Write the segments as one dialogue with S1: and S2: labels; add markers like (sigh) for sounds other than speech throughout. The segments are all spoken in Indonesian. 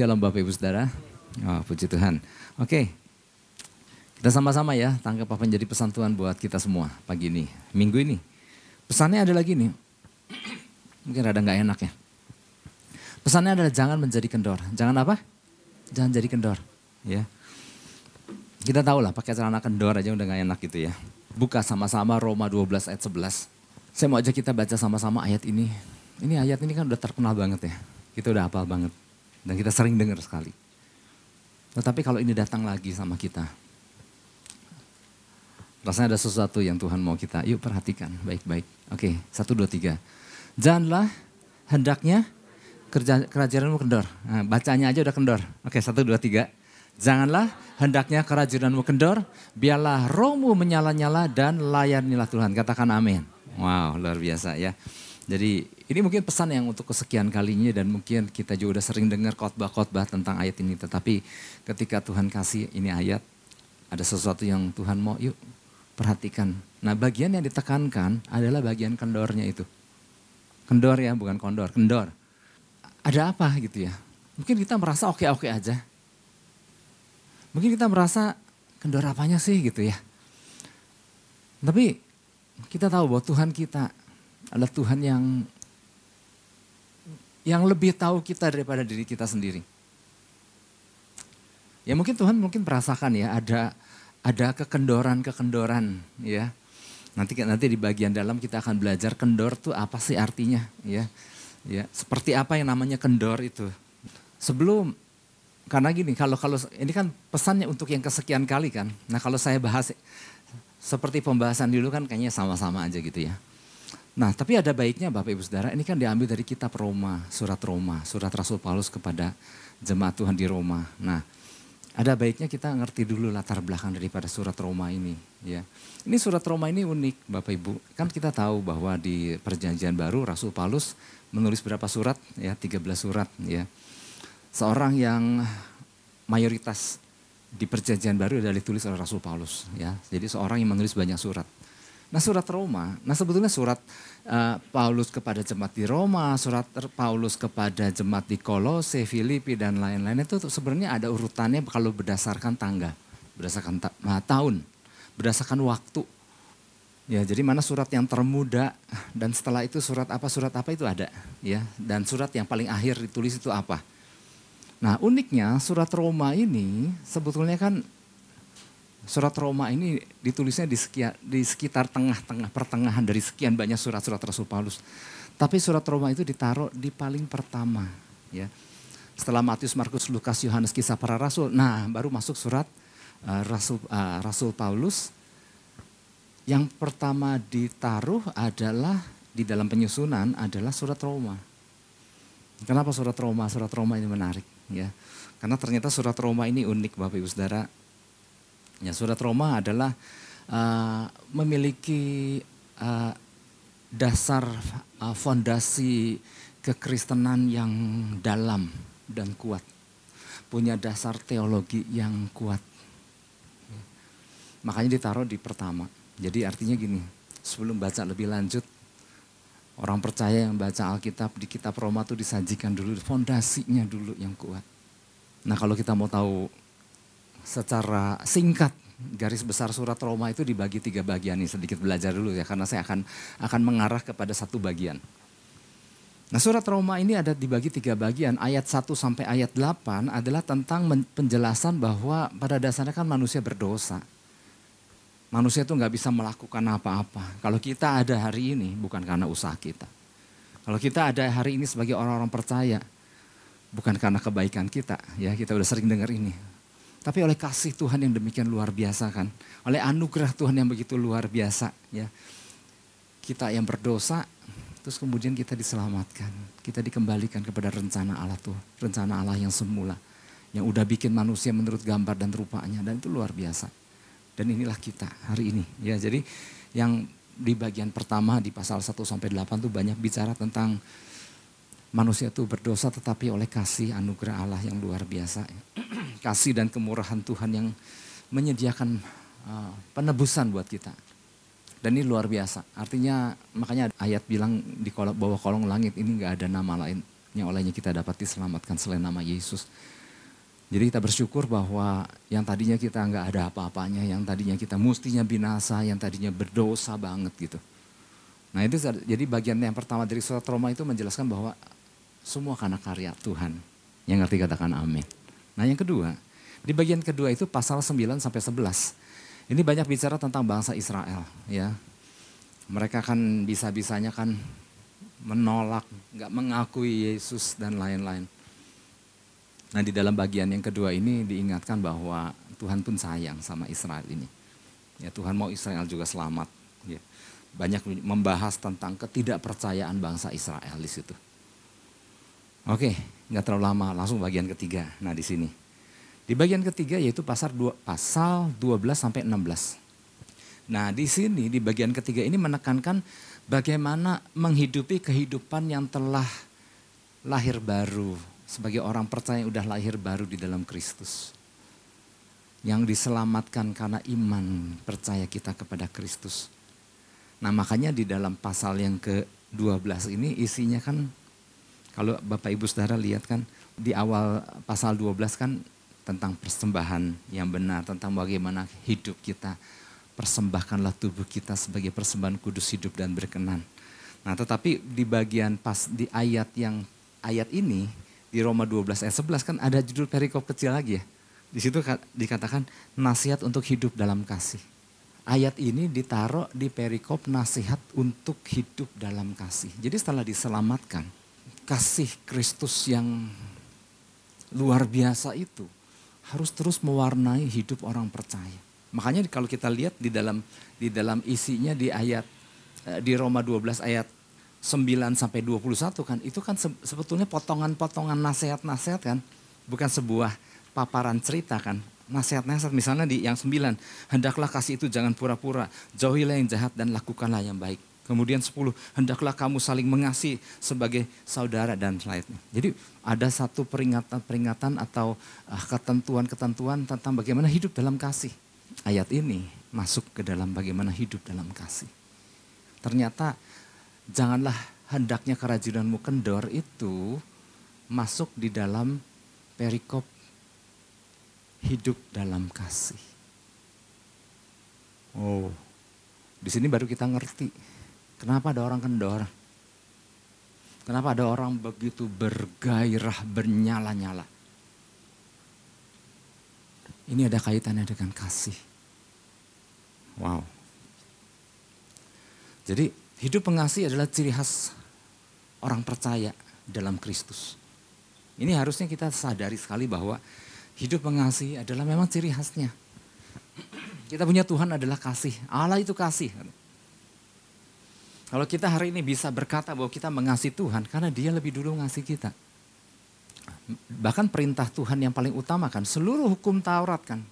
S1: Shalom Bapak Ibu Saudara. Oh, puji Tuhan. Oke, kita sama-sama ya tangkap apa yang jadi pesan Tuhan buat kita semua pagi ini, minggu ini. Pesannya ada lagi nih, mungkin ada nggak enak ya. Pesannya adalah jangan menjadi kendor. Jangan apa? Jangan jadi kendor. Ya. Kita tahu lah pakai celana kendor aja udah nggak enak gitu ya. Buka sama-sama Roma 12 ayat 11. Saya mau ajak kita baca sama-sama ayat ini. Ini ayat ini kan udah terkenal banget ya. Kita udah hafal banget. Dan kita sering dengar sekali. Tetapi kalau ini datang lagi sama kita, rasanya ada sesuatu yang Tuhan mau kita, yuk perhatikan baik-baik. Oke, satu, dua, tiga. Janganlah hendaknya kerja, kerajaanmu kendor. Nah, bacanya aja udah kendor. Oke, satu, dua, tiga. Janganlah hendaknya kerajaanmu kendor, biarlah rohmu menyala-nyala dan layanilah Tuhan. Katakan amin. Wow, luar biasa ya. Jadi ini mungkin pesan yang untuk kesekian kalinya dan mungkin kita juga udah sering dengar khotbah-khotbah tentang ayat ini. Tetapi ketika Tuhan kasih ini ayat, ada sesuatu yang Tuhan mau, yuk perhatikan. Nah bagian yang ditekankan adalah bagian kendornya itu. Kendor ya, bukan kondor, kendor. Ada apa gitu ya. Mungkin kita merasa oke-oke aja. Mungkin kita merasa kendor apanya sih gitu ya. Tapi kita tahu bahwa Tuhan kita adalah Tuhan yang yang lebih tahu kita daripada diri kita sendiri. Ya mungkin Tuhan mungkin merasakan ya ada ada kekendoran-kekendoran ya. Nanti nanti di bagian dalam kita akan belajar kendor tuh apa sih artinya ya. Ya, seperti apa yang namanya kendor itu. Sebelum karena gini, kalau kalau ini kan pesannya untuk yang kesekian kali kan. Nah, kalau saya bahas seperti pembahasan dulu kan kayaknya sama-sama aja gitu ya. Nah, tapi ada baiknya Bapak Ibu Saudara, ini kan diambil dari kitab Roma, surat Roma, surat Rasul Paulus kepada jemaat Tuhan di Roma. Nah, ada baiknya kita ngerti dulu latar belakang daripada surat Roma ini, ya. Ini surat Roma ini unik, Bapak Ibu. Kan kita tahu bahwa di Perjanjian Baru Rasul Paulus menulis berapa surat? Ya, 13 surat, ya. Seorang yang mayoritas di Perjanjian Baru adalah ditulis oleh Rasul Paulus, ya. Jadi seorang yang menulis banyak surat. Nah surat Roma, nah sebetulnya surat uh, Paulus kepada jemaat di Roma, surat Paulus kepada jemaat di Kolose, Filipi dan lain-lain itu sebenarnya ada urutannya kalau berdasarkan tangga, berdasarkan ta tahun, berdasarkan waktu. Ya, jadi mana surat yang termuda dan setelah itu surat apa surat apa itu ada, ya. Dan surat yang paling akhir ditulis itu apa. Nah, uniknya surat Roma ini sebetulnya kan Surat Roma ini ditulisnya di, sekian, di sekitar tengah-tengah pertengahan dari sekian banyak surat-surat Rasul Paulus. Tapi surat Roma itu ditaruh di paling pertama, ya. Setelah Matius, Markus, Lukas, Yohanes, Kisah para Rasul. Nah, baru masuk surat uh, Rasul uh, Rasul Paulus. Yang pertama ditaruh adalah di dalam penyusunan adalah surat Roma. Kenapa surat Roma? Surat Roma ini menarik, ya. Karena ternyata surat Roma ini unik Bapak Ibu Saudara Ya, surat Roma adalah uh, memiliki uh, dasar uh, fondasi kekristenan yang dalam dan kuat. Punya dasar teologi yang kuat. Makanya ditaruh di pertama. Jadi artinya gini, sebelum baca lebih lanjut, orang percaya yang baca Alkitab di kitab Roma itu disajikan dulu, fondasinya dulu yang kuat. Nah kalau kita mau tahu secara singkat garis besar surat Roma itu dibagi tiga bagian nih sedikit belajar dulu ya karena saya akan akan mengarah kepada satu bagian. Nah surat Roma ini ada dibagi tiga bagian. Ayat 1 sampai ayat 8 adalah tentang penjelasan bahwa pada dasarnya kan manusia berdosa. Manusia itu nggak bisa melakukan apa-apa. Kalau kita ada hari ini bukan karena usaha kita. Kalau kita ada hari ini sebagai orang-orang percaya bukan karena kebaikan kita. Ya kita udah sering dengar ini. Tapi oleh kasih Tuhan yang demikian luar biasa kan. Oleh anugerah Tuhan yang begitu luar biasa ya. Kita yang berdosa terus kemudian kita diselamatkan. Kita dikembalikan kepada rencana Allah tuh. Rencana Allah yang semula. Yang udah bikin manusia menurut gambar dan rupanya. Dan itu luar biasa. Dan inilah kita hari ini. Ya jadi yang di bagian pertama di pasal 1 sampai 8 tuh banyak bicara tentang manusia itu berdosa tetapi oleh kasih anugerah Allah yang luar biasa. (clears throat) kasih dan kemurahan Tuhan yang menyediakan uh, penebusan buat kita. Dan ini luar biasa. Artinya makanya ayat bilang di bawah kolong langit ini nggak ada nama lain yang olehnya kita dapat diselamatkan selain nama Yesus. Jadi kita bersyukur bahwa yang tadinya kita nggak ada apa-apanya, yang tadinya kita mustinya binasa, yang tadinya berdosa banget gitu. Nah itu jadi bagian yang pertama dari surat Roma itu menjelaskan bahwa semua karena karya Tuhan. Yang ngerti katakan amin. Nah yang kedua, di bagian kedua itu pasal 9 sampai 11. Ini banyak bicara tentang bangsa Israel ya. Mereka kan bisa-bisanya kan menolak, nggak mengakui Yesus dan lain-lain. Nah di dalam bagian yang kedua ini diingatkan bahwa Tuhan pun sayang sama Israel ini. Ya Tuhan mau Israel juga selamat. Ya. Banyak membahas tentang ketidakpercayaan bangsa Israel di situ. Oke, nggak terlalu lama, langsung bagian ketiga. Nah di sini. Di bagian ketiga yaitu pasal 2, pasal 12 sampai 16. Nah di sini di bagian ketiga ini menekankan bagaimana menghidupi kehidupan yang telah lahir baru sebagai orang percaya yang udah lahir baru di dalam Kristus. Yang diselamatkan karena iman percaya kita kepada Kristus. Nah makanya di dalam pasal yang ke-12 ini isinya kan kalau Bapak Ibu Saudara lihat kan di awal pasal 12 kan tentang persembahan yang benar, tentang bagaimana hidup kita. Persembahkanlah tubuh kita sebagai persembahan kudus hidup dan berkenan. Nah tetapi di bagian pas di ayat yang ayat ini di Roma 12 ayat 11 kan ada judul perikop kecil lagi ya. Di situ dikatakan nasihat untuk hidup dalam kasih. Ayat ini ditaruh di perikop nasihat untuk hidup dalam kasih. Jadi setelah diselamatkan, kasih Kristus yang luar biasa itu harus terus mewarnai hidup orang percaya. Makanya kalau kita lihat di dalam di dalam isinya di ayat eh, di Roma 12 ayat 9 sampai 21 kan itu kan sebetulnya potongan-potongan nasihat-nasihat kan bukan sebuah paparan cerita kan nasihat-nasihat misalnya di yang 9 hendaklah kasih itu jangan pura-pura jauhilah yang jahat dan lakukanlah yang baik kemudian 10 hendaklah kamu saling mengasihi sebagai saudara dan lainnya. Jadi ada satu peringatan-peringatan atau uh, ketentuan-ketentuan tentang bagaimana hidup dalam kasih. Ayat ini masuk ke dalam bagaimana hidup dalam kasih. Ternyata janganlah hendaknya kerajinanmu kendor itu masuk di dalam perikop hidup dalam kasih. Oh, di sini baru kita ngerti kenapa ada orang kendor. Kenapa ada orang begitu bergairah, bernyala-nyala. Ini ada kaitannya dengan kasih. Wow. Jadi Hidup pengasih adalah ciri khas orang percaya dalam Kristus. Ini harusnya kita sadari sekali bahwa hidup pengasih adalah memang ciri khasnya. Kita punya Tuhan adalah kasih. Allah itu kasih. Kalau kita hari ini bisa berkata bahwa kita mengasihi Tuhan karena dia lebih dulu ngasih kita. Bahkan perintah Tuhan yang paling utama kan seluruh hukum Taurat kan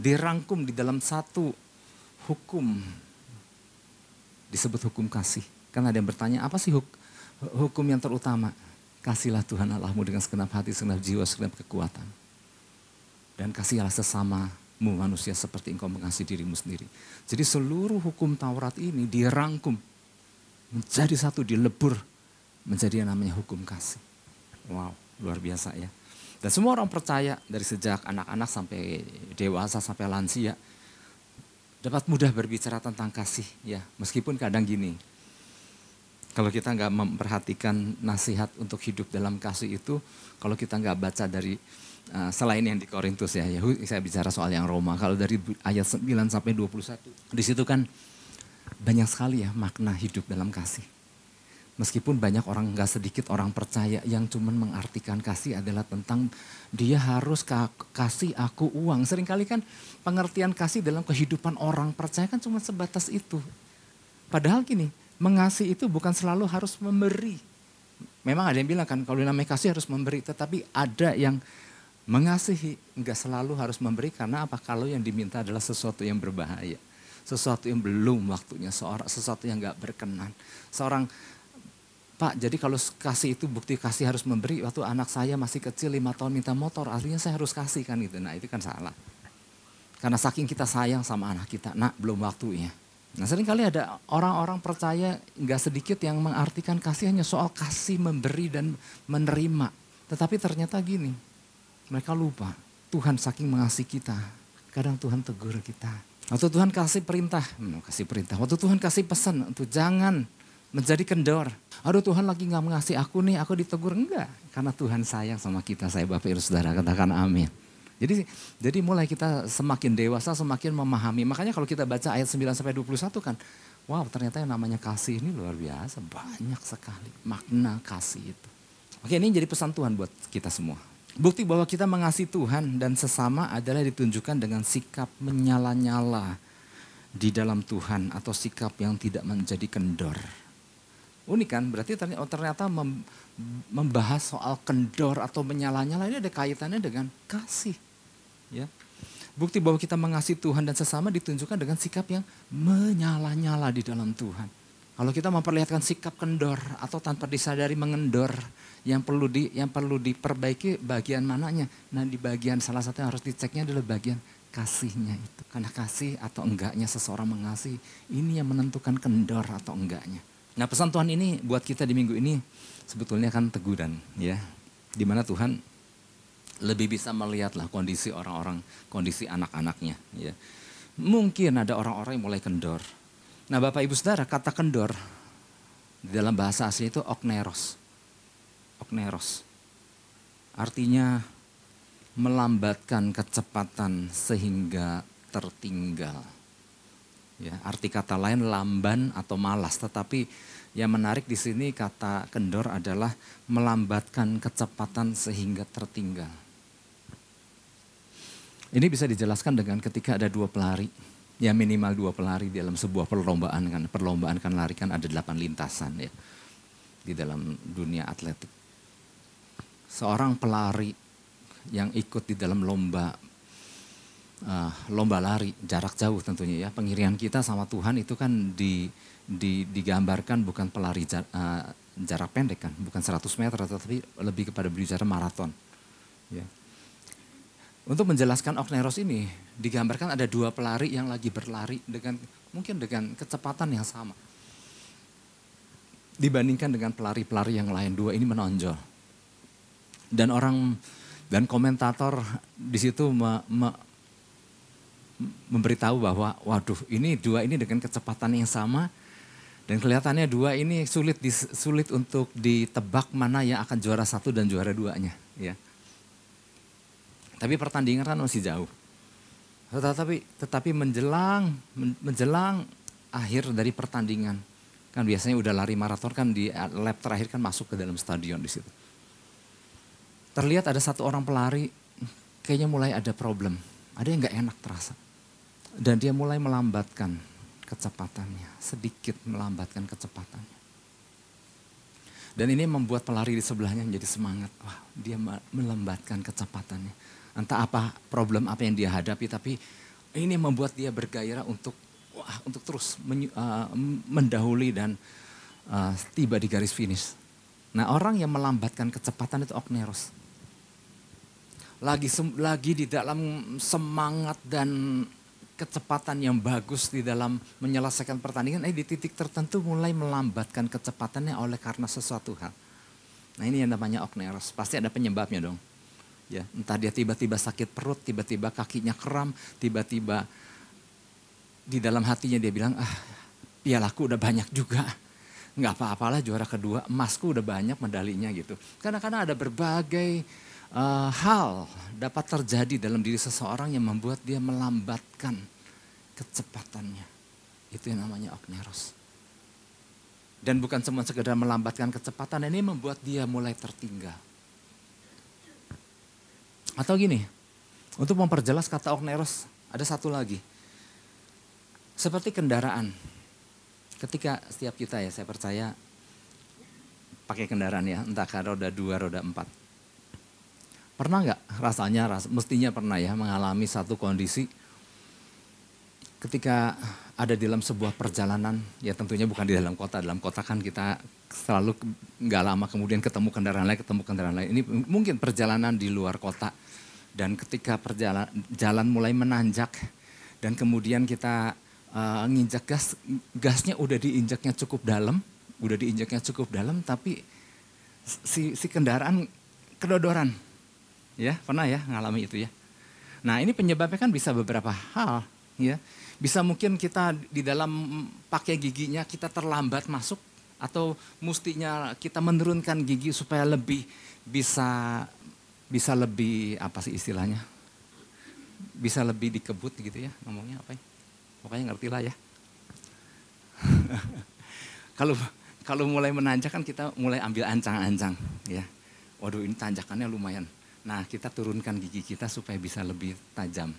S1: dirangkum di dalam satu hukum disebut hukum kasih. Kan ada yang bertanya, apa sih hukum yang terutama? Kasihlah Tuhan Allahmu dengan segenap hati, segenap jiwa, segenap kekuatan. Dan kasihlah sesamamu manusia seperti engkau mengasihi dirimu sendiri. Jadi seluruh hukum Taurat ini dirangkum menjadi satu, dilebur menjadi yang namanya hukum kasih. Wow, luar biasa ya. Dan semua orang percaya dari sejak anak-anak sampai dewasa sampai lansia dapat mudah berbicara tentang kasih ya meskipun kadang gini kalau kita nggak memperhatikan nasihat untuk hidup dalam kasih itu kalau kita nggak baca dari uh, selain yang di Korintus ya, ya saya bicara soal yang Roma kalau dari ayat 9 sampai 21 di situ kan banyak sekali ya makna hidup dalam kasih Meskipun banyak orang, gak sedikit orang percaya yang cuman mengartikan kasih adalah tentang dia harus kasih aku uang. Seringkali kan pengertian kasih dalam kehidupan orang percaya kan cuma sebatas itu. Padahal gini, mengasihi itu bukan selalu harus memberi. Memang ada yang bilang kan kalau namanya kasih harus memberi, tetapi ada yang mengasihi nggak selalu harus memberi karena apa? Kalau yang diminta adalah sesuatu yang berbahaya, sesuatu yang belum waktunya, seorang sesuatu yang nggak berkenan. Seorang Pak, jadi kalau kasih itu bukti kasih harus memberi. Waktu anak saya masih kecil lima tahun minta motor, artinya saya harus kasih kan gitu. Nah itu kan salah. Karena saking kita sayang sama anak kita, nak belum waktunya. Nah sering kali ada orang-orang percaya nggak sedikit yang mengartikan kasih hanya soal kasih memberi dan menerima. Tetapi ternyata gini, mereka lupa Tuhan saking mengasihi kita. Kadang Tuhan tegur kita. Waktu Tuhan kasih perintah, hmm, kasih perintah. Waktu Tuhan kasih pesan untuk jangan menjadi kendor. Aduh Tuhan lagi nggak mengasihi aku nih, aku ditegur. Enggak, karena Tuhan sayang sama kita, saya Bapak Ibu Saudara, katakan amin. Jadi jadi mulai kita semakin dewasa semakin memahami. Makanya kalau kita baca ayat 9 sampai 21 kan, wow ternyata yang namanya kasih ini luar biasa, banyak sekali makna kasih itu. Oke, ini jadi pesan Tuhan buat kita semua. Bukti bahwa kita mengasihi Tuhan dan sesama adalah ditunjukkan dengan sikap menyala-nyala di dalam Tuhan atau sikap yang tidak menjadi kendor. Unik kan? Berarti ternyata membahas soal kendor atau menyala-nyala ini ada kaitannya dengan kasih. Ya. Bukti bahwa kita mengasihi Tuhan dan sesama ditunjukkan dengan sikap yang menyala-nyala di dalam Tuhan. Kalau kita memperlihatkan sikap kendor atau tanpa disadari mengendor, yang perlu di yang perlu diperbaiki bagian mananya? Nah, di bagian salah satu yang harus diceknya adalah bagian kasihnya itu. Karena kasih atau enggaknya seseorang mengasihi, ini yang menentukan kendor atau enggaknya. Nah, pesan Tuhan ini buat kita di minggu ini sebetulnya kan teguran ya. Di mana Tuhan lebih bisa melihatlah kondisi orang-orang, kondisi anak-anaknya. Ya. Mungkin ada orang-orang yang mulai kendor. Nah Bapak Ibu Saudara, kata kendor di dalam bahasa asli itu okneros. Okneros. Artinya melambatkan kecepatan sehingga tertinggal. Ya, arti kata lain lamban atau malas, tetapi yang menarik di sini kata kendor adalah melambatkan kecepatan sehingga tertinggal. Ini bisa dijelaskan dengan ketika ada dua pelari, ya minimal dua pelari dalam sebuah perlombaan kan. Perlombaan kan lari kan ada delapan lintasan ya di dalam dunia atletik. Seorang pelari yang ikut di dalam lomba uh, lomba lari jarak jauh tentunya ya pengirian kita sama Tuhan itu kan di, di digambarkan bukan pelari jar, uh, jarak pendek kan bukan 100 meter tetapi lebih kepada berbicara maraton ya untuk menjelaskan Okneros ini, digambarkan ada dua pelari yang lagi berlari dengan mungkin dengan kecepatan yang sama. Dibandingkan dengan pelari-pelari yang lain, dua ini menonjol. Dan orang dan komentator di situ me, me, memberitahu bahwa waduh ini dua ini dengan kecepatan yang sama dan kelihatannya dua ini sulit sulit untuk ditebak mana yang akan juara satu dan juara duanya ya tapi pertandingan kan masih jauh. Tetapi tetapi menjelang menjelang akhir dari pertandingan kan biasanya udah lari maraton kan di lap terakhir kan masuk ke dalam stadion di situ. Terlihat ada satu orang pelari kayaknya mulai ada problem, ada yang nggak enak terasa. Dan dia mulai melambatkan kecepatannya, sedikit melambatkan kecepatannya. Dan ini membuat pelari di sebelahnya menjadi semangat. Wah, dia melambatkan kecepatannya entah apa problem apa yang dia hadapi tapi ini membuat dia bergairah untuk wah untuk terus men, uh, mendahului dan uh, tiba di garis finish. Nah orang yang melambatkan kecepatan itu okneros. Lagi lagi di dalam semangat dan kecepatan yang bagus di dalam menyelesaikan pertandingan, eh di titik tertentu mulai melambatkan kecepatannya oleh karena sesuatu hal. Nah ini yang namanya okneros, pasti ada penyebabnya dong. Ya, entah dia tiba-tiba sakit perut, tiba-tiba kakinya kram, tiba-tiba di dalam hatinya dia bilang, ah pialaku udah banyak juga. Nggak apa-apalah juara kedua, emasku udah banyak medalinya gitu. Karena karena ada berbagai uh, hal dapat terjadi dalam diri seseorang yang membuat dia melambatkan kecepatannya. Itu yang namanya okneros. Dan bukan cuma sekedar melambatkan kecepatan, ini membuat dia mulai tertinggal atau gini, untuk memperjelas kata okneros, ada satu lagi. Seperti kendaraan. Ketika setiap kita ya, saya percaya pakai kendaraan ya, entah roda dua, roda empat. Pernah nggak rasanya, ras, mestinya pernah ya mengalami satu kondisi ketika ada di dalam sebuah perjalanan, ya tentunya bukan di dalam kota, dalam kota kan kita selalu nggak lama kemudian ketemu kendaraan lain, ketemu kendaraan lain. Ini mungkin perjalanan di luar kota dan ketika perjalanan jalan mulai menanjak dan kemudian kita uh, nginjak gas, gasnya udah diinjaknya cukup dalam, udah diinjaknya cukup dalam, tapi si, si kendaraan kedodoran. Ya, pernah ya ngalami itu ya. Nah ini penyebabnya kan bisa beberapa hal. ya Bisa mungkin kita di dalam pakai giginya kita terlambat masuk atau mestinya kita menurunkan gigi supaya lebih bisa bisa lebih apa sih istilahnya? Bisa lebih dikebut gitu ya ngomongnya apa ya? Pokoknya ngerti lah ya. (laughs) Kalau kalau mulai menanjak kan kita mulai ambil ancang-ancang ya. Waduh ini tanjakannya lumayan. Nah kita turunkan gigi kita supaya bisa lebih tajam.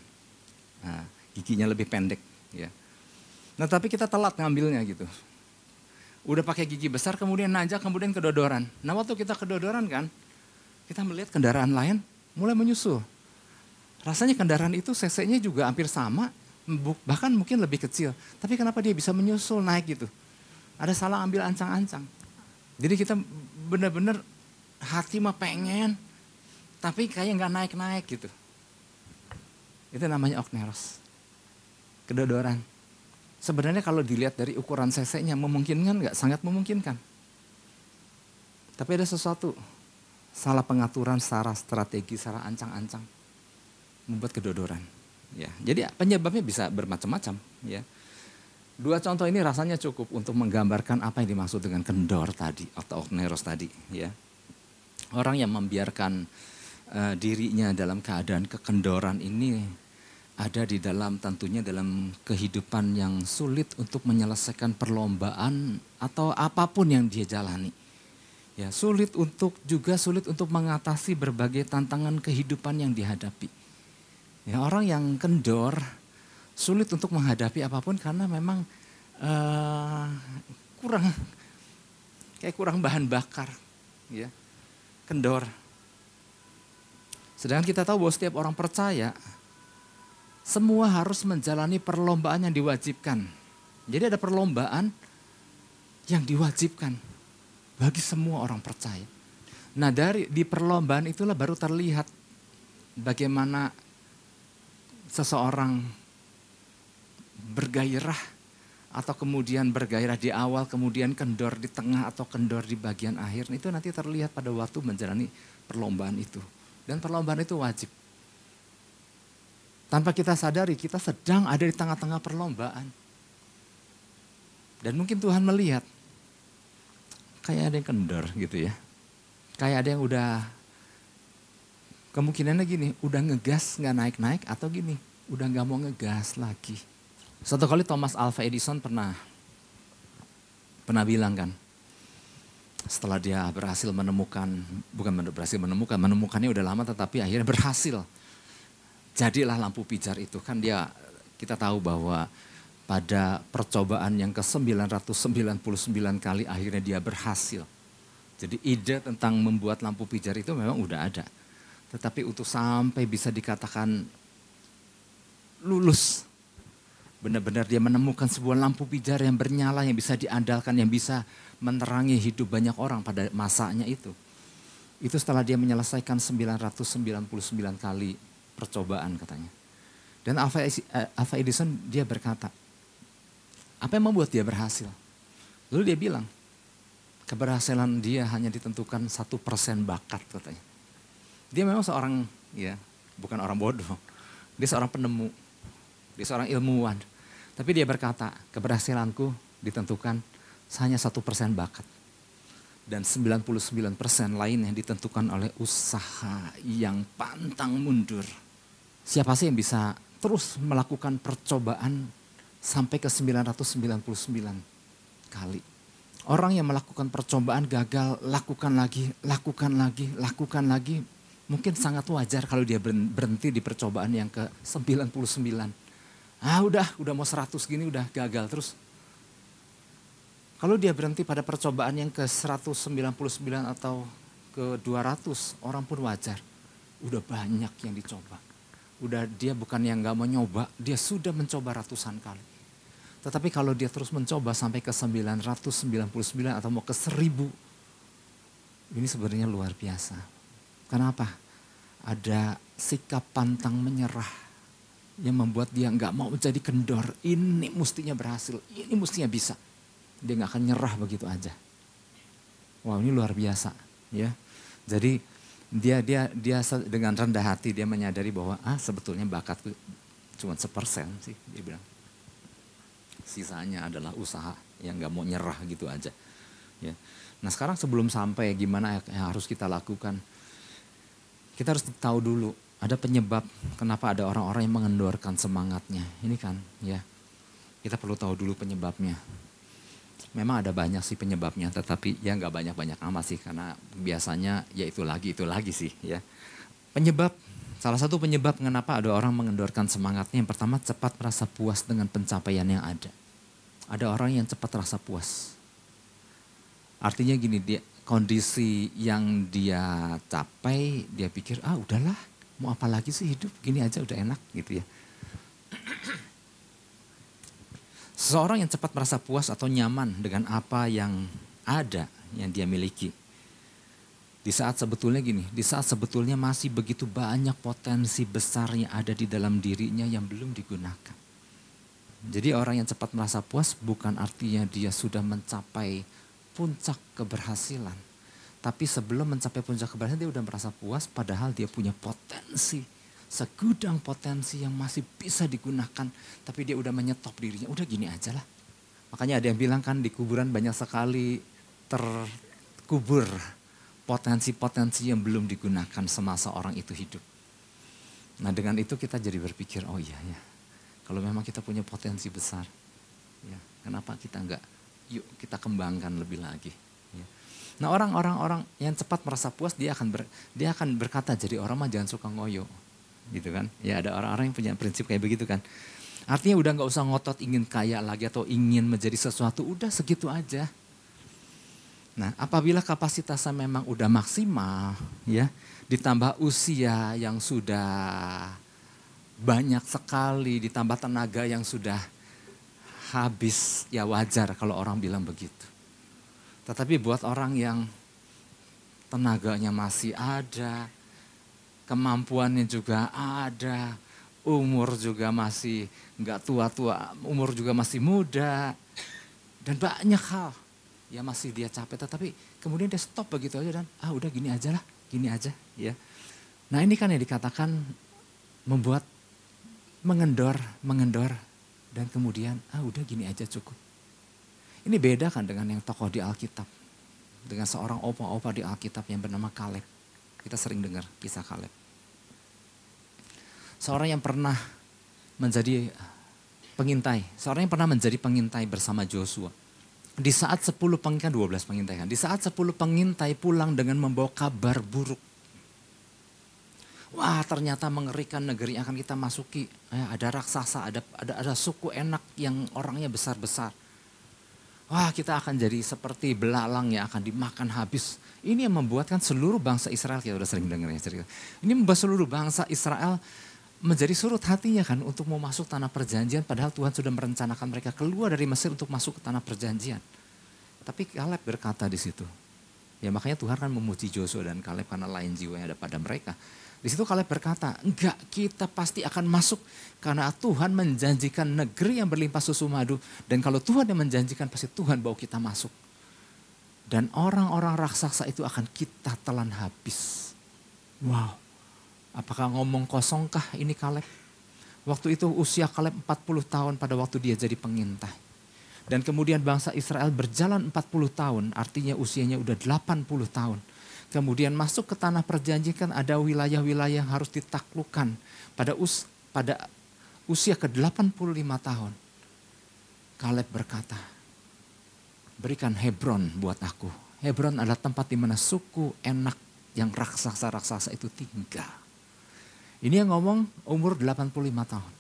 S1: Nah, giginya lebih pendek ya. Nah tapi kita telat ngambilnya gitu. Udah pakai gigi besar kemudian nanjak kemudian kedodoran. Nah waktu kita kedodoran kan, kita melihat kendaraan lain mulai menyusul. Rasanya kendaraan itu cc-nya juga hampir sama, bahkan mungkin lebih kecil. Tapi kenapa dia bisa menyusul naik gitu? Ada salah ambil ancang-ancang. Jadi kita benar-benar hati mah pengen, tapi kayak nggak naik-naik gitu. Itu namanya okneros. Kedodoran. Sebenarnya kalau dilihat dari ukuran cc-nya memungkinkan nggak? Sangat memungkinkan. Tapi ada sesuatu, salah pengaturan secara strategi, secara ancang-ancang. Membuat kedodoran. Ya, jadi penyebabnya bisa bermacam-macam. Ya. Dua contoh ini rasanya cukup untuk menggambarkan apa yang dimaksud dengan kendor tadi atau okneros tadi. Ya. Orang yang membiarkan uh, dirinya dalam keadaan kekendoran ini ada di dalam tentunya dalam kehidupan yang sulit untuk menyelesaikan perlombaan atau apa pun yang dia jalani. Ya, sulit untuk juga sulit untuk mengatasi berbagai tantangan kehidupan yang dihadapi. Ya, orang yang kendor sulit untuk menghadapi apa pun karena memang uh, kurang kayak kurang bahan bakar, ya. Kendor. Sedangkan kita tahu bahwa setiap orang percaya semua harus menjalani perlombaan yang diwajibkan. Jadi ada perlombaan yang diwajibkan bagi semua orang percaya. Nah dari di perlombaan itulah baru terlihat bagaimana seseorang bergairah atau kemudian bergairah di awal, kemudian kendor di tengah atau kendor di bagian akhir. Itu nanti terlihat pada waktu menjalani perlombaan itu. Dan perlombaan itu wajib. Tanpa kita sadari kita sedang ada di tengah-tengah perlombaan. Dan mungkin Tuhan melihat kayak ada yang kendor gitu ya. Kayak ada yang udah kemungkinannya gini, udah ngegas nggak naik-naik atau gini, udah nggak mau ngegas lagi. Satu kali Thomas Alva Edison pernah pernah bilang kan, setelah dia berhasil menemukan, bukan berhasil menemukan, menemukannya udah lama tetapi akhirnya berhasil jadilah lampu pijar itu kan dia kita tahu bahwa pada percobaan yang ke-999 kali akhirnya dia berhasil. Jadi ide tentang membuat lampu pijar itu memang udah ada. Tetapi untuk sampai bisa dikatakan lulus, benar-benar dia menemukan sebuah lampu pijar yang bernyala, yang bisa diandalkan, yang bisa menerangi hidup banyak orang pada masanya itu. Itu setelah dia menyelesaikan 999 kali percobaan katanya. Dan Alva eh, Edison dia berkata, apa yang membuat dia berhasil? Lalu dia bilang, keberhasilan dia hanya ditentukan satu persen bakat katanya. Dia memang seorang, ya bukan orang bodoh, dia seorang penemu, dia seorang ilmuwan. Tapi dia berkata, keberhasilanku ditentukan hanya satu persen bakat. Dan 99 persen lain yang ditentukan oleh usaha yang pantang mundur Siapa sih yang bisa terus melakukan percobaan sampai ke 999 kali. Orang yang melakukan percobaan gagal, lakukan lagi, lakukan lagi, lakukan lagi. Mungkin sangat wajar kalau dia berhenti di percobaan yang ke 99. Ah udah, udah mau 100 gini udah gagal terus. Kalau dia berhenti pada percobaan yang ke 199 atau ke 200, orang pun wajar. Udah banyak yang dicoba udah dia bukan yang nggak mau nyoba, dia sudah mencoba ratusan kali. Tetapi kalau dia terus mencoba sampai ke 999 atau mau ke 1000, ini sebenarnya luar biasa. Kenapa? Ada sikap pantang menyerah yang membuat dia nggak mau menjadi kendor. Ini mestinya berhasil, ini mestinya bisa. Dia nggak akan nyerah begitu aja. Wow ini luar biasa ya. Jadi dia dia dia dengan rendah hati dia menyadari bahwa ah sebetulnya bakatku cuma sepersen sih dia bilang. Sisanya adalah usaha yang nggak mau nyerah gitu aja. Ya. Nah sekarang sebelum sampai gimana yang harus kita lakukan, kita harus tahu dulu ada penyebab kenapa ada orang-orang yang mengendorkan semangatnya. Ini kan ya kita perlu tahu dulu penyebabnya. Memang ada banyak sih penyebabnya, tetapi ya nggak banyak-banyak amat sih karena biasanya ya itu lagi itu lagi sih ya. Penyebab salah satu penyebab kenapa ada orang mengendorkan semangatnya yang pertama cepat merasa puas dengan pencapaian yang ada. Ada orang yang cepat rasa puas. Artinya gini dia kondisi yang dia capai dia pikir ah udahlah mau apa lagi sih hidup gini aja udah enak gitu ya. Seseorang yang cepat merasa puas atau nyaman dengan apa yang ada yang dia miliki. Di saat sebetulnya gini, di saat sebetulnya masih begitu banyak potensi besar yang ada di dalam dirinya yang belum digunakan. Jadi orang yang cepat merasa puas bukan artinya dia sudah mencapai puncak keberhasilan tapi sebelum mencapai puncak keberhasilan dia udah merasa puas padahal dia punya potensi. Segudang potensi yang masih bisa digunakan. Tapi dia udah menyetop dirinya. Udah gini aja lah. Makanya ada yang bilang kan di kuburan banyak sekali terkubur potensi-potensi yang belum digunakan semasa orang itu hidup. Nah dengan itu kita jadi berpikir, oh iya ya, kalau memang kita punya potensi besar, ya kenapa kita enggak, yuk kita kembangkan lebih lagi. Nah orang-orang orang yang cepat merasa puas dia akan ber, dia akan berkata jadi orang mah jangan suka ngoyo, gitu kan? Ya ada orang-orang yang punya prinsip kayak begitu kan. Artinya udah nggak usah ngotot ingin kaya lagi atau ingin menjadi sesuatu, udah segitu aja. Nah apabila kapasitasnya memang udah maksimal, ya ditambah usia yang sudah banyak sekali, ditambah tenaga yang sudah habis, ya wajar kalau orang bilang begitu. Tetapi buat orang yang tenaganya masih ada, kemampuannya juga ada, umur juga masih nggak tua-tua, umur juga masih muda, dan banyak hal yang masih dia capek. Tetapi kemudian dia stop begitu aja dan ah udah gini aja lah, gini aja ya. Nah ini kan yang dikatakan membuat mengendor, mengendor dan kemudian ah udah gini aja cukup. Ini beda kan dengan yang tokoh di Alkitab. Dengan seorang opa-opa di Alkitab yang bernama Kaleb. Kita sering dengar kisah Kaleb. Seorang yang pernah menjadi pengintai. Seorang yang pernah menjadi pengintai bersama Joshua. Di saat 10 pengintai, 12 pengintai kan. Di saat 10 pengintai pulang dengan membawa kabar buruk. Wah ternyata mengerikan negeri yang akan kita masuki. Eh, ada raksasa, ada, ada, ada suku enak yang orangnya besar-besar. Wah kita akan jadi seperti belalang yang akan dimakan habis. Ini yang membuatkan seluruh bangsa Israel, kita udah sering dengar ya cerita. Ini membuat seluruh bangsa Israel menjadi surut hatinya kan untuk mau masuk tanah perjanjian. Padahal Tuhan sudah merencanakan mereka keluar dari Mesir untuk masuk ke tanah perjanjian. Tapi Kaleb berkata di situ. Ya makanya Tuhan kan memuji Joshua dan Kaleb karena lain jiwa yang ada pada mereka. Di situ Kaleb berkata, enggak kita pasti akan masuk karena Tuhan menjanjikan negeri yang berlimpah susu madu. Dan kalau Tuhan yang menjanjikan pasti Tuhan bawa kita masuk. Dan orang-orang raksasa itu akan kita telan habis. Wow, apakah ngomong kosongkah ini Kaleb? Waktu itu usia Kaleb 40 tahun pada waktu dia jadi pengintai. Dan kemudian bangsa Israel berjalan 40 tahun, artinya usianya udah 80 tahun kemudian masuk ke tanah perjanjian ada wilayah-wilayah yang harus ditaklukkan pada us pada usia ke-85 tahun. Kaleb berkata, berikan Hebron buat aku. Hebron adalah tempat di mana suku enak yang raksasa-raksasa itu tinggal. Ini yang ngomong umur 85 tahun.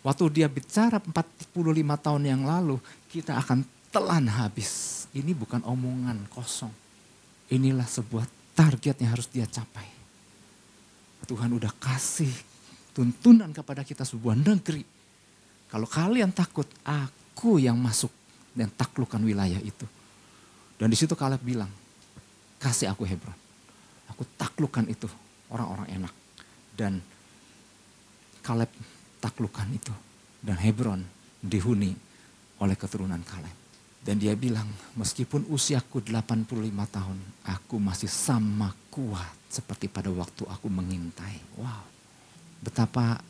S1: Waktu dia bicara 45 tahun yang lalu, kita akan telan habis. Ini bukan omongan kosong. Inilah sebuah target yang harus dia capai. Tuhan udah kasih tuntunan kepada kita sebuah negeri. Kalau kalian takut, aku yang masuk dan taklukkan wilayah itu. Dan di situ Kaleb bilang, kasih aku Hebron. Aku taklukkan itu orang-orang enak. Dan Kaleb taklukan itu. Dan Hebron dihuni oleh keturunan Kaleb. Dan dia bilang, meskipun usiaku 85 tahun, aku masih sama kuat seperti pada waktu aku mengintai. Wow, betapa,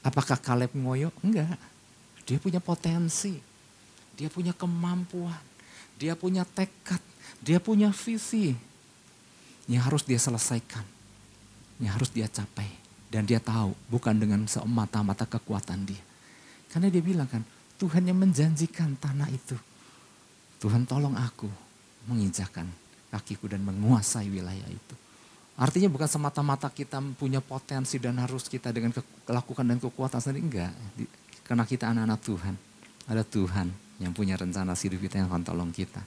S1: apakah Kaleb ngoyo? Enggak, dia punya potensi, dia punya kemampuan, dia punya tekad, dia punya visi yang harus dia selesaikan, yang harus dia capai. Dan dia tahu bukan dengan semata-mata kekuatan dia. Karena dia bilang kan, Tuhan yang menjanjikan tanah itu. Tuhan tolong aku menginjakan kakiku dan menguasai wilayah itu. Artinya bukan semata-mata kita punya potensi dan harus kita dengan kelakukan dan kekuatan sendiri. Enggak. Karena kita anak-anak Tuhan. Ada Tuhan yang punya rencana hidup kita yang akan tolong kita.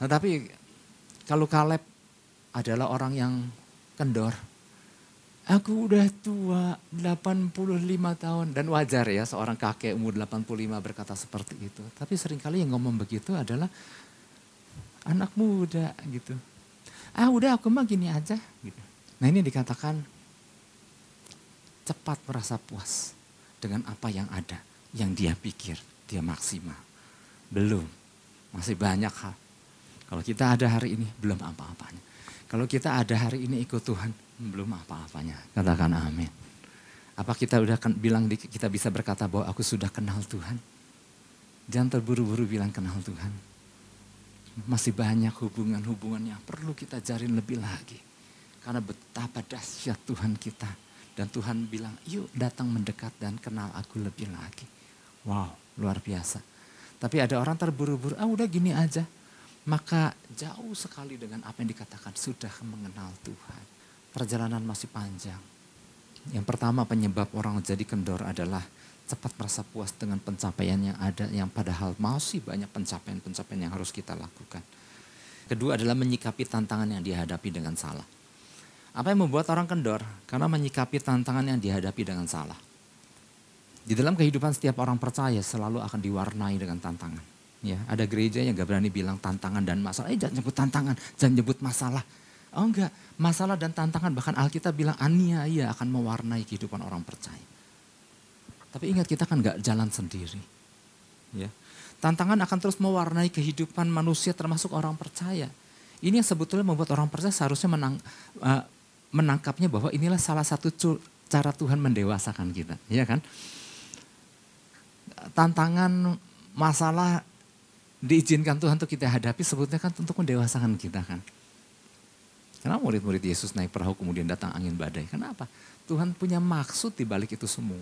S1: Nah, tapi kalau Kaleb adalah orang yang kendor, Aku udah tua 85 tahun dan wajar ya seorang kakek umur 85 berkata seperti itu. Tapi sering kali yang ngomong begitu adalah anak muda gitu. Ah udah aku mah gini aja gitu. Nah ini dikatakan cepat merasa puas dengan apa yang ada, yang dia pikir, dia maksimal. Belum, masih banyak hal. Kalau kita ada hari ini, belum apa-apanya. Kalau kita ada hari ini ikut Tuhan, belum apa-apanya. Katakan amin. Apa kita udah kan bilang kita bisa berkata bahwa aku sudah kenal Tuhan? Jangan terburu-buru bilang kenal Tuhan. Masih banyak hubungan-hubungan yang perlu kita jarin lebih lagi. Karena betapa dahsyat Tuhan kita. Dan Tuhan bilang, yuk datang mendekat dan kenal aku lebih lagi. Wow, luar biasa. Tapi ada orang terburu-buru, ah udah gini aja. Maka jauh sekali dengan apa yang dikatakan sudah mengenal Tuhan perjalanan masih panjang. Yang pertama penyebab orang jadi kendor adalah cepat merasa puas dengan pencapaian yang ada yang padahal masih banyak pencapaian-pencapaian yang harus kita lakukan. Kedua adalah menyikapi tantangan yang dihadapi dengan salah. Apa yang membuat orang kendor? Karena menyikapi tantangan yang dihadapi dengan salah. Di dalam kehidupan setiap orang percaya selalu akan diwarnai dengan tantangan. Ya, ada gereja yang gak berani bilang tantangan dan masalah. Eh jangan nyebut tantangan, jangan nyebut masalah. Oh enggak, masalah dan tantangan bahkan Alkitab bilang aniaya akan mewarnai kehidupan orang percaya. Tapi ingat kita kan enggak jalan sendiri. Ya. Tantangan akan terus mewarnai kehidupan manusia termasuk orang percaya. Ini yang sebetulnya membuat orang percaya seharusnya menang, uh, menangkapnya bahwa inilah salah satu cara Tuhan mendewasakan kita. Ya kan? Tantangan, masalah diizinkan Tuhan untuk kita hadapi sebetulnya kan untuk mendewasakan kita kan. Kenapa murid-murid Yesus naik perahu kemudian datang angin badai? Kenapa? Tuhan punya maksud di balik itu semua.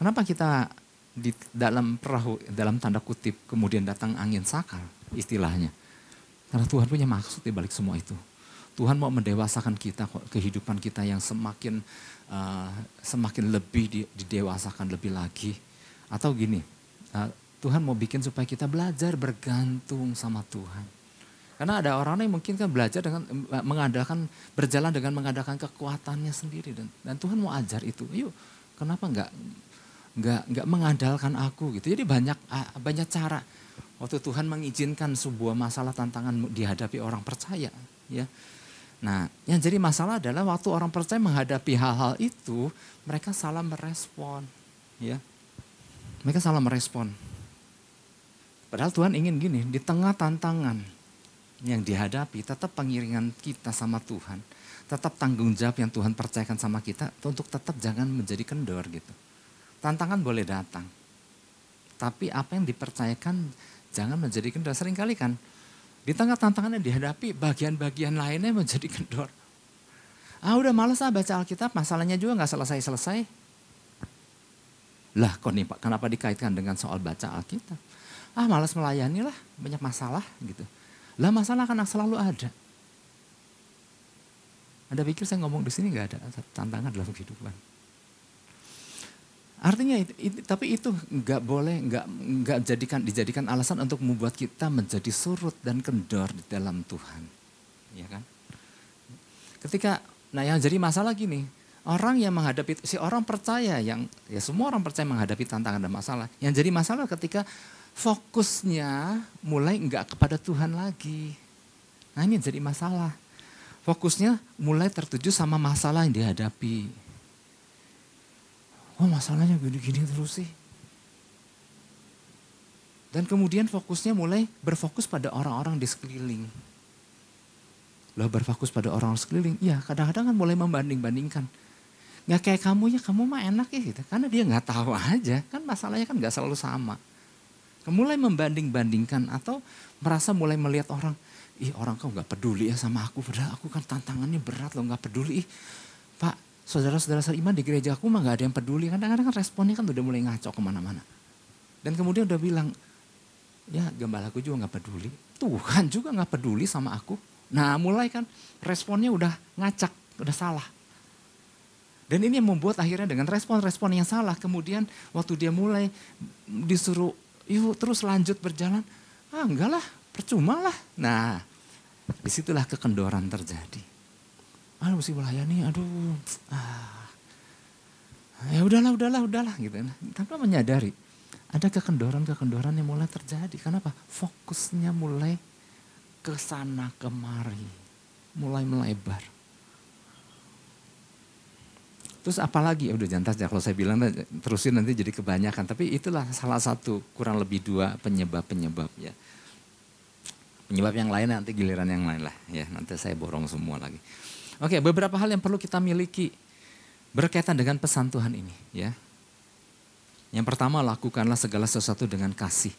S1: Kenapa kita di dalam perahu, dalam tanda kutip, kemudian datang angin sakal istilahnya. Karena Tuhan punya maksud di balik semua itu. Tuhan mau mendewasakan kita, kehidupan kita yang semakin uh, semakin lebih didewasakan lebih lagi. Atau gini, uh, Tuhan mau bikin supaya kita belajar bergantung sama Tuhan. Karena ada orang yang mungkin kan belajar dengan mengadakan berjalan dengan mengadakan kekuatannya sendiri dan dan Tuhan mau ajar itu. Yuk, kenapa enggak enggak enggak mengandalkan aku gitu. Jadi banyak banyak cara waktu Tuhan mengizinkan sebuah masalah tantangan dihadapi orang percaya, ya. Nah, yang jadi masalah adalah waktu orang percaya menghadapi hal-hal itu, mereka salah merespon, ya. Mereka salah merespon. Padahal Tuhan ingin gini, di tengah tantangan, yang dihadapi, tetap pengiringan kita sama Tuhan, tetap tanggung jawab yang Tuhan percayakan sama kita untuk tetap jangan menjadi kendor gitu. Tantangan boleh datang, tapi apa yang dipercayakan jangan menjadi kendor. Seringkali kan di tengah tantangan yang dihadapi bagian-bagian lainnya menjadi (laughs) kendor. Ah udah males ah baca Alkitab, masalahnya juga nggak selesai-selesai. Lah kok nih Pak, kenapa dikaitkan dengan soal baca Alkitab? Ah malas melayani lah, banyak masalah gitu. Lah masalah kan selalu ada. Anda pikir saya ngomong di sini nggak ada tantangan dalam kehidupan. Artinya, itu, itu, tapi itu nggak boleh, nggak nggak jadikan dijadikan alasan untuk membuat kita menjadi surut dan kendor di dalam Tuhan, ya kan? Ketika, nah yang jadi masalah gini, orang yang menghadapi si orang percaya yang ya semua orang percaya menghadapi tantangan dan masalah. Yang jadi masalah ketika fokusnya mulai enggak kepada Tuhan lagi. Nah ini jadi masalah. Fokusnya mulai tertuju sama masalah yang dihadapi. Oh masalahnya gini-gini terus sih. Dan kemudian fokusnya mulai berfokus pada orang-orang di sekeliling. Loh berfokus pada orang sekeliling, iya kadang-kadang kan mulai membanding-bandingkan. Gak kayak kamu ya, kamu mah enak ya gitu. Karena dia gak tahu aja, kan masalahnya kan gak selalu sama. Mulai membanding-bandingkan atau merasa mulai melihat orang, ih orang kau gak peduli ya sama aku, padahal aku kan tantangannya berat loh gak peduli. Ih, Pak, saudara-saudara seiman di gereja aku mah gak ada yang peduli. Kadang-kadang kan responnya kan udah mulai ngaco ke mana-mana. Dan kemudian udah bilang, Ya gembalaku juga gak peduli. Tuhan juga gak peduli sama aku. Nah mulai kan responnya udah ngacak, udah salah. Dan ini yang membuat akhirnya dengan respon-respon yang salah. Kemudian waktu dia mulai disuruh yuk terus lanjut berjalan. Ah enggak lah, percuma lah. Nah di situlah kekendoran terjadi. Ah mesti melayani, aduh. Ah, ya udahlah, udahlah, udahlah gitu. Tanpa menyadari ada kekendoran-kekendoran yang mulai terjadi. Kenapa? Fokusnya mulai ke sana kemari. Mulai melebar. Terus apalagi, ya udah jantas ya kalau saya bilang terusin nanti jadi kebanyakan. Tapi itulah salah satu kurang lebih dua penyebab-penyebab ya. Penyebab yang lain nanti giliran yang lain lah ya. Nanti saya borong semua lagi. Oke beberapa hal yang perlu kita miliki berkaitan dengan pesan Tuhan ini ya. Yang pertama lakukanlah segala sesuatu dengan kasih.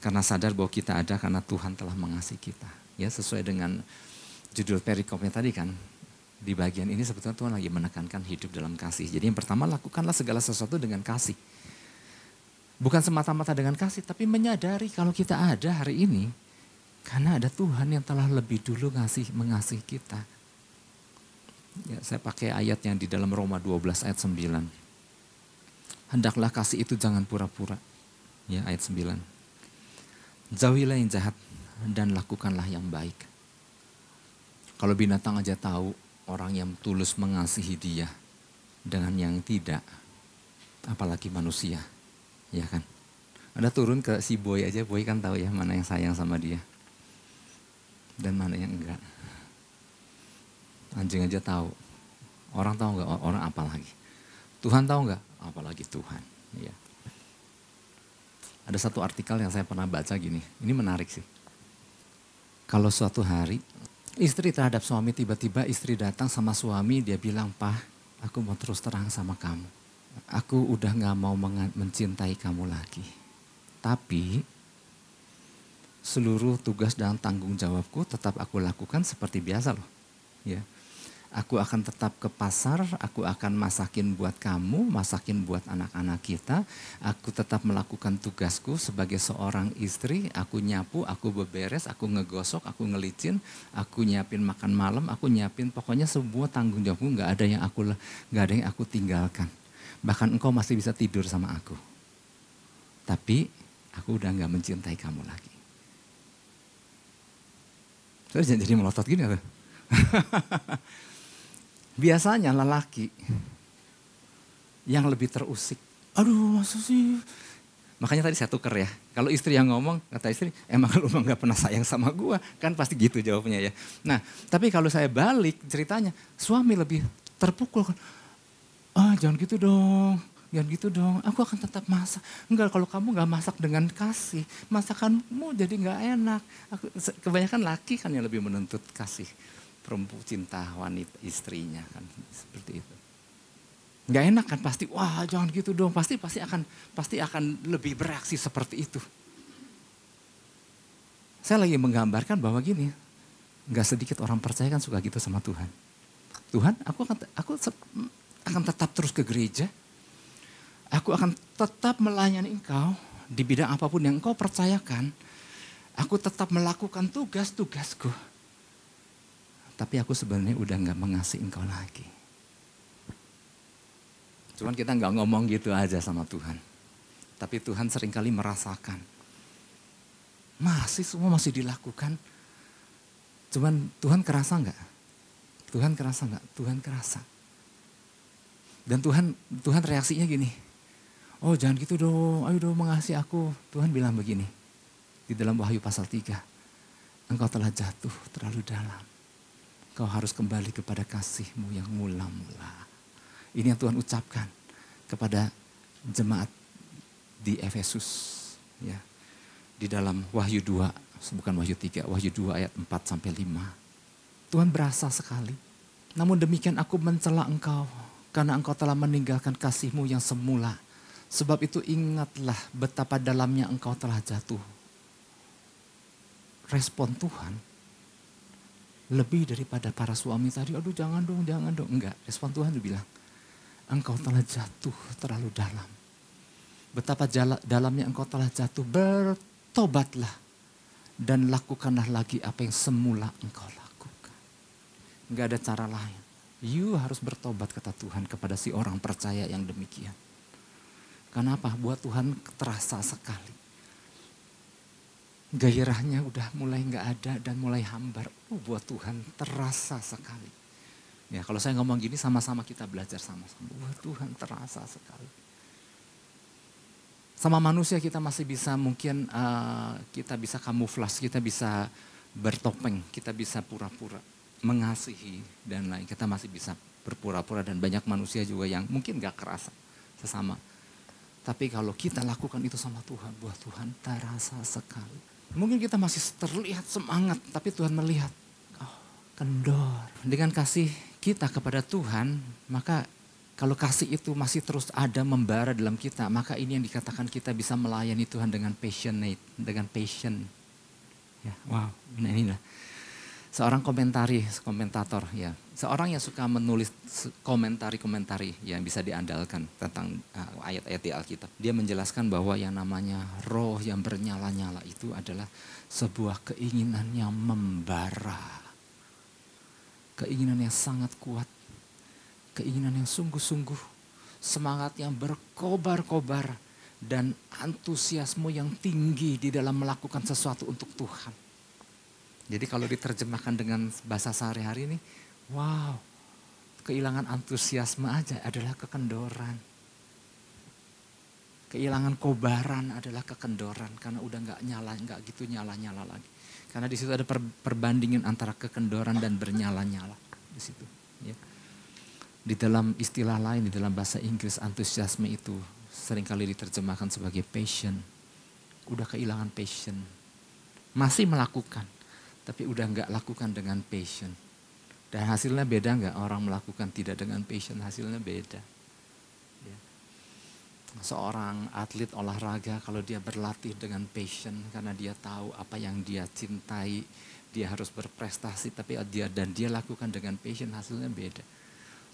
S1: Karena sadar bahwa kita ada karena Tuhan telah mengasihi kita. Ya sesuai dengan judul perikopnya tadi kan. Di bagian ini sebetulnya Tuhan lagi menekankan hidup dalam kasih. Jadi yang pertama lakukanlah segala sesuatu dengan kasih. Bukan semata-mata dengan kasih, tapi menyadari kalau kita ada hari ini. Karena ada Tuhan yang telah lebih dulu ngasih mengasihi kita. Ya, saya pakai ayat yang di dalam Roma 12 ayat 9 hendaklah kasih itu jangan pura-pura. Ya ayat 9. Jauhilah yang jahat dan lakukanlah yang baik. Kalau binatang aja tahu orang yang tulus mengasihi dia dengan yang tidak, apalagi manusia, ya kan? Ada turun ke si boy aja, boy kan tahu ya mana yang sayang sama dia dan mana yang enggak. Anjing aja tahu. Orang tahu enggak orang apa lagi? Tuhan tahu enggak? apalagi Tuhan. Ya. Ada satu artikel yang saya pernah baca gini, ini menarik sih. Kalau suatu hari istri terhadap suami tiba-tiba istri datang sama suami dia bilang, Pak aku mau terus terang sama kamu. Aku udah gak mau mencintai kamu lagi. Tapi seluruh tugas dan tanggung jawabku tetap aku lakukan seperti biasa loh. Ya Aku akan tetap ke pasar, aku akan masakin buat kamu, masakin buat anak-anak kita. Aku tetap melakukan tugasku sebagai seorang istri. Aku nyapu, aku beberes, aku ngegosok, aku ngelicin, aku nyiapin makan malam, aku nyiapin pokoknya semua tanggung jawabku nggak ada yang aku nggak ada yang aku tinggalkan. Bahkan engkau masih bisa tidur sama aku. Tapi aku udah nggak mencintai kamu lagi. Saya jadi melotot gini? (laughs) Biasanya lelaki yang lebih terusik. Aduh masa sih. Makanya tadi saya tuker ya. Kalau istri yang ngomong, kata istri, emang lu emang gak pernah sayang sama gua. Kan pasti gitu jawabnya ya. Nah, tapi kalau saya balik ceritanya, suami lebih terpukul. Kan. Ah jangan gitu dong, jangan gitu dong. Aku akan tetap masak. Enggak, kalau kamu gak masak dengan kasih, masakanmu jadi gak enak. Aku, kebanyakan laki kan yang lebih menuntut kasih perempuan cinta wanita istrinya kan seperti itu. Gak enak kan pasti wah jangan gitu dong pasti pasti akan pasti akan lebih bereaksi seperti itu. Saya lagi menggambarkan bahwa gini, nggak sedikit orang percaya kan suka gitu sama Tuhan. Tuhan, aku akan aku akan tetap terus ke gereja. Aku akan tetap melayani engkau di bidang apa pun yang engkau percayakan. Aku tetap melakukan tugas-tugasku tapi aku sebenarnya udah nggak mengasihi engkau lagi. Cuman kita nggak ngomong gitu aja sama Tuhan. Tapi Tuhan sering kali merasakan. Masih semua masih dilakukan. Cuman Tuhan kerasa nggak? Tuhan kerasa nggak? Tuhan kerasa. Dan Tuhan Tuhan reaksinya gini. Oh jangan gitu dong, ayo dong mengasihi aku. Tuhan bilang begini. Di dalam Wahyu pasal 3. Engkau telah jatuh terlalu dalam Kau harus kembali kepada kasihmu yang mula-mula. Ini yang Tuhan ucapkan. kepada jemaat di Efesus ya. Di dalam Wahyu 2, bukan Wahyu 3, Wahyu 2 ayat 4 sampai 5. Tuhan berasa sekali. Namun demikian aku mencela engkau karena engkau telah meninggalkan kasihmu yang semula. Sebab itu ingatlah betapa dalamnya engkau telah jatuh. Respon Tuhan lebih daripada para suami tadi, aduh jangan dong, jangan dong. Enggak, respon Tuhan itu bilang, engkau telah jatuh terlalu dalam. Betapa dalamnya engkau telah jatuh, bertobatlah. Dan lakukanlah lagi apa yang semula engkau lakukan. Enggak ada cara lain. You harus bertobat kata Tuhan kepada si orang percaya yang demikian. Kenapa? Buat Tuhan terasa sekali. Gairahnya udah mulai nggak ada dan mulai hambar. Oh, buat Tuhan terasa sekali. Ya kalau saya ngomong gini sama-sama kita belajar sama-sama. Wah Tuhan terasa sekali. Sama manusia kita masih bisa mungkin uh, kita bisa kamuflas, kita bisa bertopeng, kita bisa pura-pura mengasihi dan lain. Kita masih bisa berpura-pura dan banyak manusia juga yang mungkin gak kerasa sesama. Tapi kalau kita lakukan itu sama Tuhan, buat Tuhan terasa sekali. Mungkin kita masih terlihat semangat, tapi Tuhan melihat, oh kendor. Dengan kasih kita kepada Tuhan, maka kalau kasih itu masih terus ada membara dalam kita, maka ini yang dikatakan kita bisa melayani Tuhan dengan passionate, dengan passion. Ya, wow, nah inilah. Seorang komentari, komentator ya, seorang yang suka menulis komentari-komentari yang bisa diandalkan tentang uh, ayat-ayat di Alkitab. Dia menjelaskan bahwa yang namanya roh yang bernyala-nyala itu adalah sebuah keinginan yang membara keinginan yang sangat kuat, keinginan yang sungguh-sungguh, semangat yang berkobar-kobar, dan antusiasme yang tinggi di dalam melakukan sesuatu untuk Tuhan. Jadi kalau diterjemahkan dengan bahasa sehari-hari ini, wow, kehilangan antusiasme aja adalah kekendoran. Kehilangan kobaran adalah kekendoran karena udah nggak nyala, nggak gitu nyala-nyala lagi. Karena di situ ada per, perbandingan antara kekendoran dan bernyala-nyala di situ. Ya. Di dalam istilah lain, di dalam bahasa Inggris antusiasme itu sering kali diterjemahkan sebagai passion. Udah kehilangan passion. Masih melakukan, tapi udah nggak lakukan dengan passion. Dan hasilnya beda nggak orang melakukan tidak dengan passion, hasilnya beda seorang atlet olahraga kalau dia berlatih dengan passion karena dia tahu apa yang dia cintai, dia harus berprestasi tapi dia dan dia lakukan dengan passion hasilnya beda.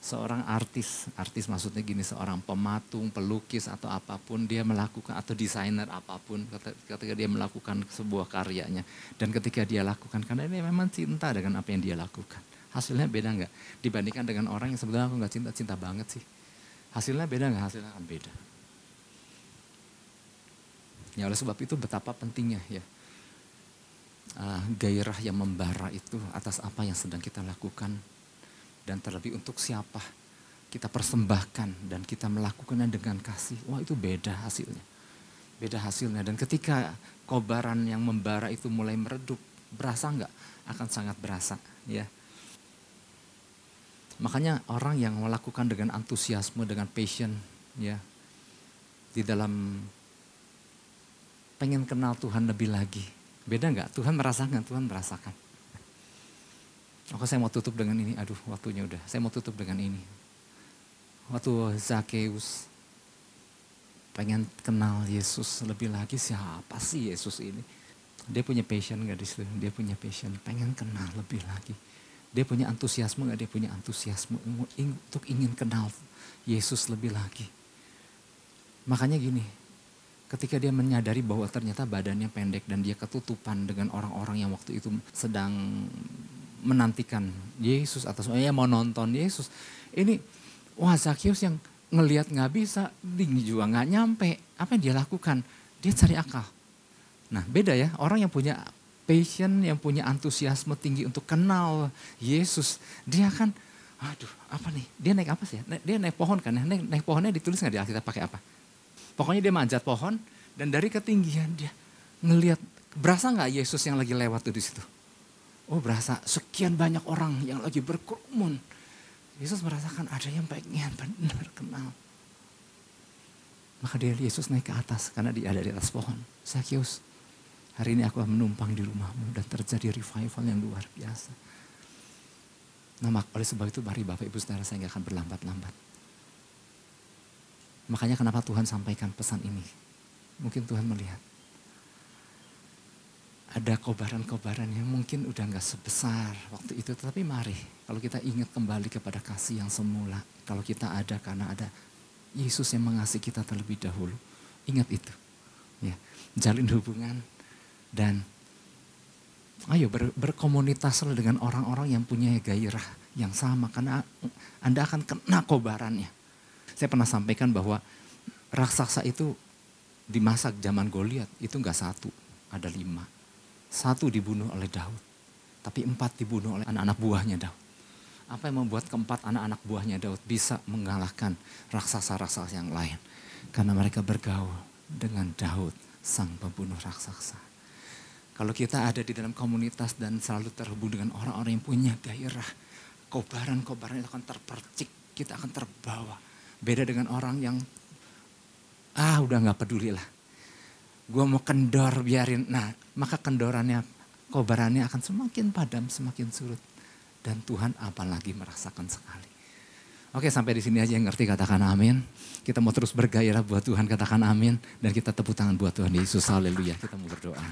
S1: Seorang artis, artis maksudnya gini, seorang pematung, pelukis atau apa pun dia melakukan atau desainer apa pun ketika dia melakukan sebuah karyanya dan ketika dia lakukan karena ini memang cinta dengan apa yang dia lakukan. Hasilnya beda nggak? Dibandingkan dengan orang yang sebenarnya aku nggak cinta cinta banget sih. Hasilnya beda nggak? Hasilnya akan beda. Ya oleh sebab itu betapa pentingnya ya uh, gairah yang membara itu atas apa yang sedang kita lakukan dan terlebih untuk siapa kita persembahkan dan kita melakukannya dengan kasih. Wah itu beda hasilnya. Beda hasilnya dan ketika kobaran yang membara itu mulai meredup, berasa enggak? Akan sangat berasa ya. Makanya orang yang melakukan dengan antusiasme, dengan passion ya di dalam pengen kenal Tuhan lebih lagi. Beda nggak? Tuhan merasakan, Tuhan merasakan. Oke saya mau tutup dengan ini, aduh waktunya udah. Saya mau tutup dengan ini. Waktu Zakheus pengen kenal Yesus lebih lagi, siapa sih Yesus ini? Dia punya passion nggak di situ? Dia punya passion, pengen kenal lebih lagi. Dia punya antusiasme nggak? Dia punya antusiasme untuk ingin kenal Yesus lebih lagi. Makanya gini, ketika dia menyadari bahwa ternyata badannya pendek dan dia ketutupan dengan orang-orang yang waktu itu sedang menantikan Yesus atau ya mau nonton Yesus. Ini wah Zakheus yang ngelihat nggak bisa, tinggi juga nggak nyampe. Apa yang dia lakukan? Dia cari akal. Nah beda ya, orang yang punya passion, yang punya antusiasme tinggi untuk kenal Yesus, dia akan, aduh apa nih, dia naik apa sih? Dia naik pohon kan, naik, naik pohonnya ditulis nggak di Alkitab pakai apa? Pokoknya dia manjat pohon dan dari ketinggian dia ngelihat berasa nggak Yesus yang lagi lewat tuh di situ? Oh berasa sekian banyak orang yang lagi berkerumun. Yesus merasakan ada yang pengen benar kenal. Maka dia Yesus naik ke atas karena dia ada di atas pohon. Sakyus, hari ini aku menumpang di rumahmu dan terjadi revival yang luar biasa. Nah, oleh sebab itu mari Bapak Ibu Saudara saya nggak akan berlambat-lambat. Makanya kenapa Tuhan sampaikan pesan ini. Mungkin Tuhan melihat. Ada kobaran-kobaran yang mungkin udah nggak sebesar waktu itu. Tapi mari kalau kita ingat kembali kepada kasih yang semula. Kalau kita ada karena ada Yesus yang mengasihi kita terlebih dahulu. Ingat itu. Ya, jalin hubungan dan ayo ber, berkomunitaslah dengan orang-orang yang punya gairah yang sama karena Anda akan kena kobarannya. Saya pernah sampaikan bahwa raksasa itu dimasak zaman Goliat itu enggak satu, ada lima. Satu dibunuh oleh Daud, tapi empat dibunuh oleh anak-anak buahnya Daud. Apa yang membuat keempat anak-anak buahnya Daud bisa mengalahkan raksasa-raksasa yang lain? Karena mereka bergaul dengan Daud, sang pembunuh raksasa. Kalau kita ada di dalam komunitas dan selalu terhubung dengan orang-orang yang punya gairah, kobaran-kobaran itu akan terpercik, kita akan terbawa. Beda dengan orang yang, ah udah gak peduli lah. Gue mau kendor biarin, nah maka kendorannya, kobarannya akan semakin padam, semakin surut dan Tuhan apalagi merasakan sekali. Oke sampai di sini aja yang ngerti katakan amin. Kita mau terus bergairah buat Tuhan katakan amin. Dan kita tepuk tangan buat Tuhan Yesus. Haleluya. Kita mau berdoa.